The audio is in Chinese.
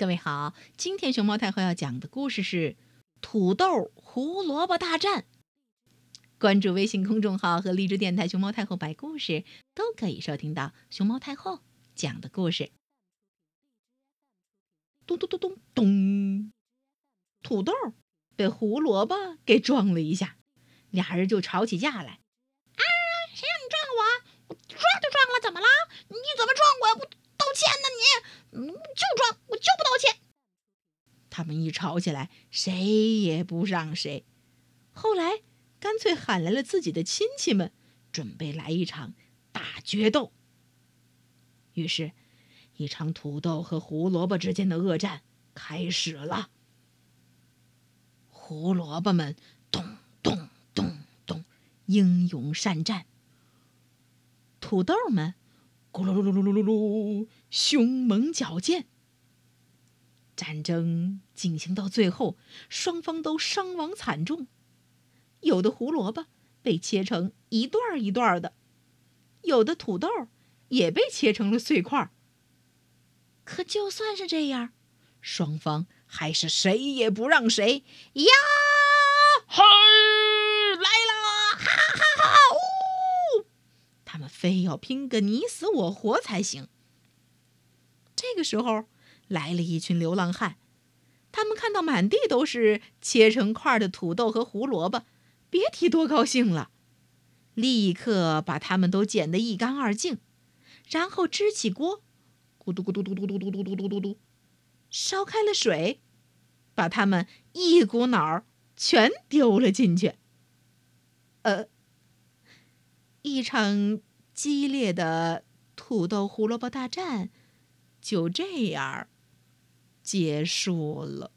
各位好，今天熊猫太后要讲的故事是《土豆胡萝卜大战》。关注微信公众号和荔枝电台“熊猫太后”摆故事，都可以收听到熊猫太后讲的故事。咚咚咚咚咚，土豆被胡萝卜给撞了一下，俩人就吵起架来。啊！谁让你撞我？我撞就撞了，怎么了？你怎么撞我呀？我道歉呢，你嗯，就撞。他们一吵起来，谁也不让谁。后来干脆喊来了自己的亲戚们，准备来一场大决斗。于是，一场土豆和胡萝卜之间的恶战开始了。胡萝卜们咚咚咚咚，英勇善战；土豆们咕噜噜噜噜噜噜，凶猛矫健。战争进行到最后，双方都伤亡惨重，有的胡萝卜被切成一段一段的，有的土豆也被切成了碎块。可就算是这样，双方还是谁也不让谁呀！嘿，来了！哈哈哈！呜，他们非要拼个你死我活才行。这个时候。来了一群流浪汉，他们看到满地都是切成块的土豆和胡萝卜，别提多高兴了。立刻把他们都捡得一干二净，然后支起锅，咕嘟咕嘟嘟嘟嘟嘟嘟嘟嘟嘟，烧开了水，把他们一股脑儿全丢了进去。呃，一场激烈的土豆胡萝卜大战就这样。结束了。